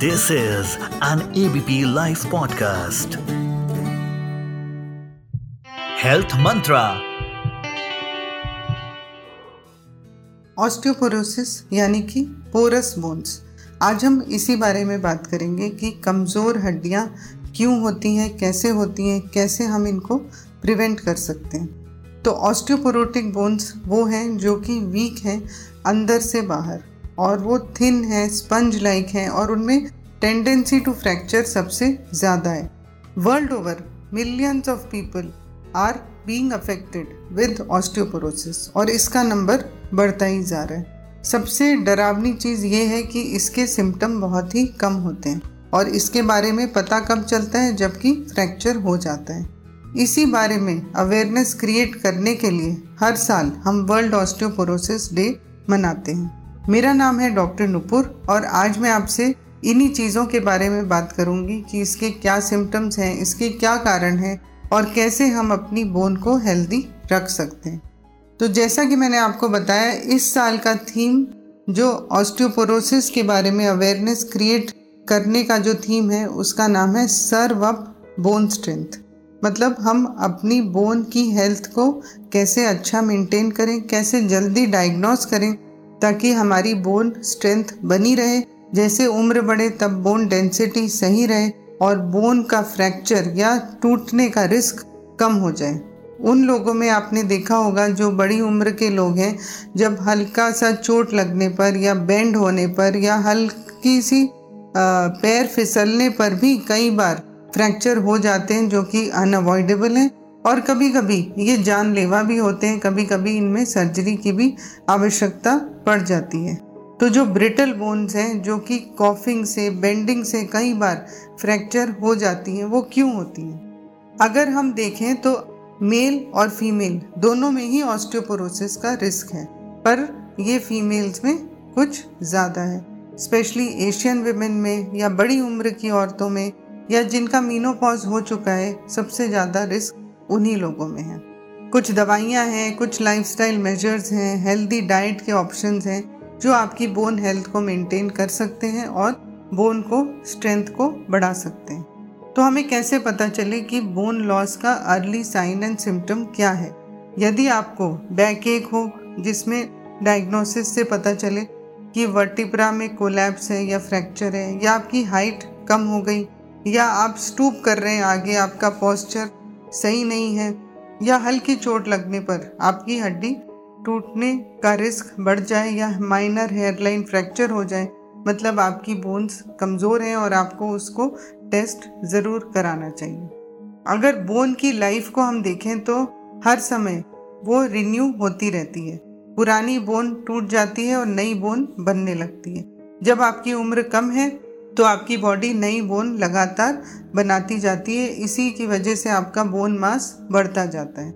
This is an ABP Life podcast. Health Mantra. Osteoporosis यानी कि porous bones आज हम इसी बारे में बात करेंगे कि कमज़ोर हड्डियाँ क्यों होती हैं, कैसे होती हैं, कैसे हम इनको प्रिवेंट कर सकते हैं तो ऑस्टियोपोरोटिक बोन्स वो हैं जो कि वीक हैं अंदर से बाहर और वो थिन है स्पंज लाइक है और उनमें टेंडेंसी टू फ्रैक्चर सबसे ज़्यादा है। World over millions of people are being affected with osteoporosis और इसका नंबर बढ़ता ही जा रहा है। सबसे डरावनी चीज़ ये है कि इसके सिम्टम बहुत ही कम होते हैं और इसके बारे में पता कब चलता है? जबकि फ्रैक्चर हो जाता है। इसी बारे में अवेयरनेस क्रिएट करने के लिए हर साल हम वर्ल्ड ऑस्टियोपोरोसिस डे मनाते हैं। मेरा नाम है डॉक्टर नुपुर और आज मैं आपसे इन्हीं चीज़ों के बारे में बात करूँगी कि इसके क्या सिम्टम्स हैं, इसके क्या कारण हैं और कैसे हम अपनी बोन को हेल्दी रख सकते हैं। तो जैसा कि मैंने आपको बताया, इस साल का थीम जो ऑस्टियोपोरोसिस के बारे में अवेयरनेस क्रिएट करने का जो थीम है, उसका नाम है सर्व अप बोन स्ट्रेंथ मतलब हम अपनी बोन की हेल्थ को कैसे अच्छा मेंटेन करें, कैसे जल्दी डायग्नोस करें ताकि हमारी बोन स्ट्रेंथ बनी रहे। जैसे उम्र बढ़े, तब बोन डेंसिटी सही रहे और बोन का फ्रैक्चर या टूटने का रिस्क कम हो जाए। उन लोगों में आपने देखा होगा, जो बड़ी उम्र के लोग हैं, जब हल्का सा चोट लगने पर या बेंड होने पर या हल्की सी पैर फिसलने पर भी कई बार फ्रैक्चर हो जाते हैं, जो कि अनअवॉइडेबल हैं। और कभी कभी ये जानलेवा भी होते हैं कभी कभी इनमें सर्जरी की भी आवश्यकता पड़ जाती है। तो जो ब्रिटल बोन्स हैं, जो कि कॉफिंग से बेंडिंग से कई बार फ्रैक्चर हो जाती हैं, वो क्यों होती हैं? अगर हम देखें तो मेल और फीमेल दोनों में ही ऑस्टियोपोरोसिस का रिस्क है, पर ये फीमेल्स में कुछ ज़्यादा है। स्पेशली एशियन विमेन में या बड़ी उम्र की औरतों में या जिनका मीनोपॉज हो चुका है, सबसे ज़्यादा रिस्क उन्हीं लोगों में है। कुछ दवाइयाँ हैं, कुछ लाइफस्टाइल मेजर्स हैं हेल्दी डाइट के ऑप्शंस हैं, जो आपकी बोन हेल्थ को मेंटेन कर सकते हैं और बोन को स्ट्रेंथ को बढ़ा सकते हैं। तो हमें कैसे पता चले कि बोन लॉस का अर्ली साइन एंड सिम्टम क्या है? यदि आपको बैक एक हो, जिसमें डायग्नोसिस से पता चले कि वर्टिब्रा में कोलैप्स है या फ्रैक्चर है, या आपकी हाइट कम हो गई, या आप स्टूप कर रहे हैं, आगे आपका पॉस्चर सही नहीं है या हल्की चोट लगने पर आपकी हड्डी टूटने का रिस्क बढ़ जाए या माइनर हेयरलाइन फ्रैक्चर हो जाए मतलब आपकी बोन्स कमज़ोर हैं और आपको उसको टेस्ट ज़रूर कराना चाहिए। अगर बोन की लाइफ को हम देखें तो हर समय वो रिन्यू होती रहती है। पुरानी बोन टूट जाती है और नई बोन बनने लगती है। जब आपकी उम्र कम है तो आपकी बॉडी नई बोन लगातार बनाती जाती है। इसी की वजह से आपका बोन मास बढ़ता जाता है।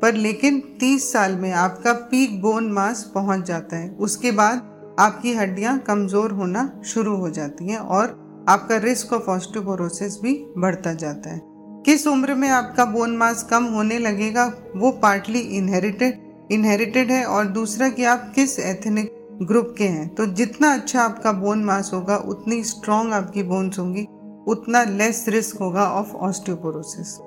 पर लेकिन 30 साल में आपका पीक बोन मास पहुँच जाता है। उसके बाद आपकी हड्डियाँ कमज़ोर होना शुरू हो जाती हैं और आपका रिस्क ऑफ़ ऑस्टियोपोरोसिस भी बढ़ता जाता है। किस उम्र में आपका बोन मास कम होने लगेगा, वो पार्टली इनहेरिटेड इनहेरिटेड है और दूसरा कि आप किस एथनिक ग्रुप के हैं। तो जितना अच्छा आपका बोन मास होगा, उतनी स्ट्रॉन्ग आपकी बोन्स होंगी, उतना लेस रिस्क होगा ऑफ़ ऑस्टियोपोरोसिस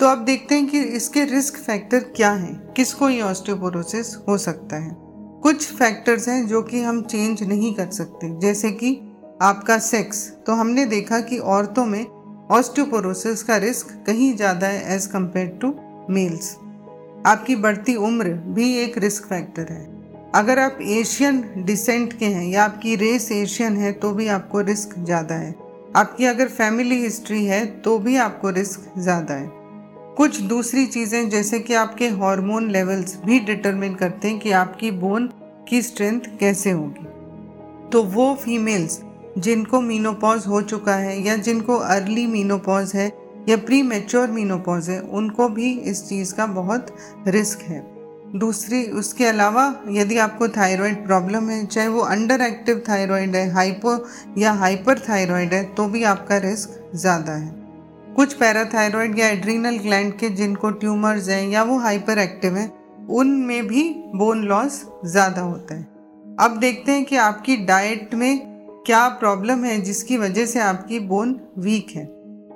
तो आप देखते हैं कि इसके रिस्क फैक्टर क्या हैं। किसको ये ऑस्टियोपोरोसिस हो सकता है? कुछ फैक्टर्स हैं जो कि हम चेंज नहीं कर सकते। जैसे कि आपका सेक्स तो हमने देखा कि औरतों में ऑस्टियोपोरोसिस का रिस्क कहीं ज़्यादा है एज कंपेयर टू मेल्स आपकी बढ़ती उम्र भी एक रिस्क फैक्टर है। अगर आप एशियन डिसेंट के हैं या आपकी रेस एशियन है तो भी आपको रिस्क ज़्यादा है। आपकी अगर फैमिली हिस्ट्री है तो भी आपको रिस्क ज़्यादा है। कुछ दूसरी चीज़ें, जैसे कि आपके हार्मोन लेवल्स भी डिटरमिन करते हैं कि आपकी बोन की स्ट्रेंथ कैसे होगी। तो वो फीमेल्स, जिनको मीनोपॉज हो चुका है या जिनको अर्ली मीनोपॉज है या प्री मेच्योर मीनोपॉज है, उनको भी इस चीज़ का बहुत रिस्क है। दूसरी, उसके अलावा यदि आपको थायराइड प्रॉब्लम है, चाहे वो अंडर एक्टिव थायराइड है, हाइपो या हाइपर थायराइड है तो भी आपका रिस्क ज़्यादा है। कुछ पैराथायरॉयड या एड्रीनल ग्लैंड के जिनको ट्यूमर्स हैं या वो हाइपर एक्टिव हैं, उनमें भी बोन लॉस ज़्यादा होता है। अब देखते हैं कि आपकी डाइट में क्या प्रॉब्लम है, जिसकी वजह से आपकी बोन वीक है।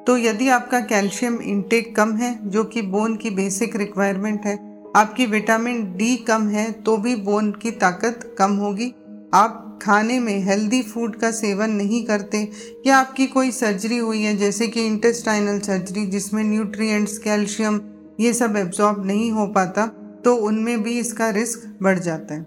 तो यदि आपका कैल्शियम इंटेक कम है, जो कि बोन की बेसिक रिक्वायरमेंट है आपकी विटामिन डी कम है तो भी बोन की ताकत कम होगी। आप खाने में हेल्दी फ़ूड का सेवन नहीं करते। या आपकी कोई सर्जरी हुई है, जैसे कि इंटेस्टाइनल सर्जरी जिसमें न्यूट्रिएंट्स कैल्शियम ये सब एब्जॉर्ब नहीं हो पाता तो उनमें भी इसका रिस्क बढ़ जाता है।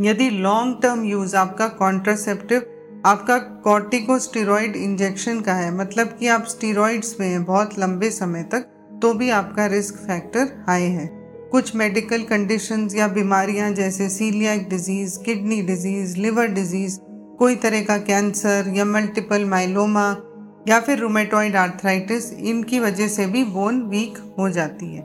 यदि लॉन्ग टर्म यूज़ आपका कॉन्ट्रासेप्टिव आपका कॉर्टिकोस्टेरॉइड इंजेक्शन का है मतलब कि आप स्टीरॉइड्स में हैं बहुत लंबे समय तक तो भी आपका रिस्क फैक्टर हाई है। कुछ मेडिकल कंडीशंस या बीमारियाँ जैसे celiac disease kidney disease liver disease कोई तरह का कैंसर या मल्टीपल माइलोमा या फिर रोमेटॉइड आर्थराइटिस इनकी वजह से भी बोन वीक हो जाती है।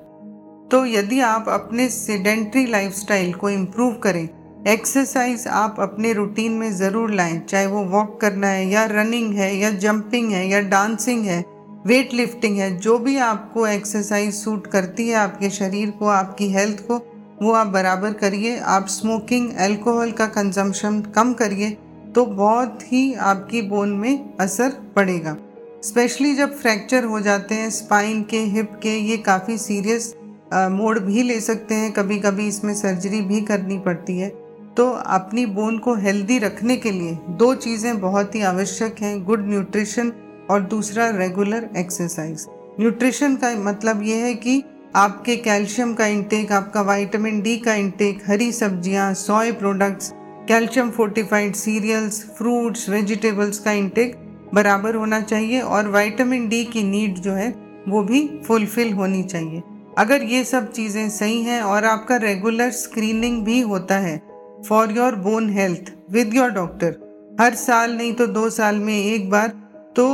तो यदि आप अपने सेडेंट्री लाइफस्टाइल को इम्प्रूव करें एक्सरसाइज आप अपने रूटीन में ज़रूर लाएँ, चाहे वो वॉक करना है या रनिंग है या जंपिंग है या डांसिंग है वेट लिफ्टिंग है। जो भी आपको एक्सरसाइज सूट करती है, आपके शरीर को, आपकी हेल्थ को, वो आप बराबर करिए। आप स्मोकिंग अल्कोहल का कंजम्पशन कम करिए तो बहुत ही आपकी बोन में असर पड़ेगा। स्पेशली जब फ्रैक्चर हो जाते हैं स्पाइन के हिप के, ये काफ़ी सीरियस मोड भी ले सकते हैं। कभी कभी इसमें सर्जरी भी करनी पड़ती है। तो अपनी बोन को हेल्दी रखने के लिए दो चीज़ें बहुत ही आवश्यक हैं। गुड न्यूट्रिशन और दूसरा रेगुलर एक्सरसाइज न्यूट्रिशन का मतलब ये है कि आपके कैल्शियम का इंटेक आपका विटामिन डी का इंटेक हरी सब्ज़ियाँ, soy products calcium fortified cereals fruits vegetables का इंटेक बराबर होना चाहिए और विटामिन डी की नीड जो है वो भी फुलफिल होनी चाहिए। अगर ये सब चीज़ें सही हैं और आपका रेगुलर स्क्रीनिंग भी होता है for your bone health with your doctor हर साल नहीं तो दो साल में एक बार तो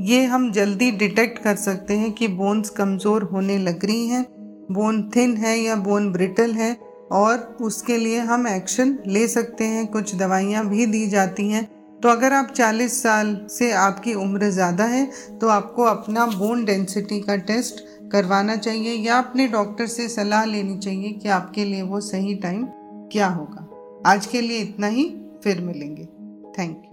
ये हम जल्दी डिटेक्ट कर सकते हैं कि बोन्स कमज़ोर होने लग रही हैं, बोन थिन है या बोन ब्रिटल है, और उसके लिए हम एक्शन ले सकते हैं। कुछ दवाइयाँ भी दी जाती हैं। तो अगर आप 40 साल से आपकी उम्र ज़्यादा है तो आपको अपना बोन डेंसिटी का टेस्ट करवाना चाहिए, या अपने डॉक्टर से सलाह लेनी चाहिए कि आपके लिए वो सही टाइम क्या होगा। आज के लिए इतना ही, फिर मिलेंगे। Thank you.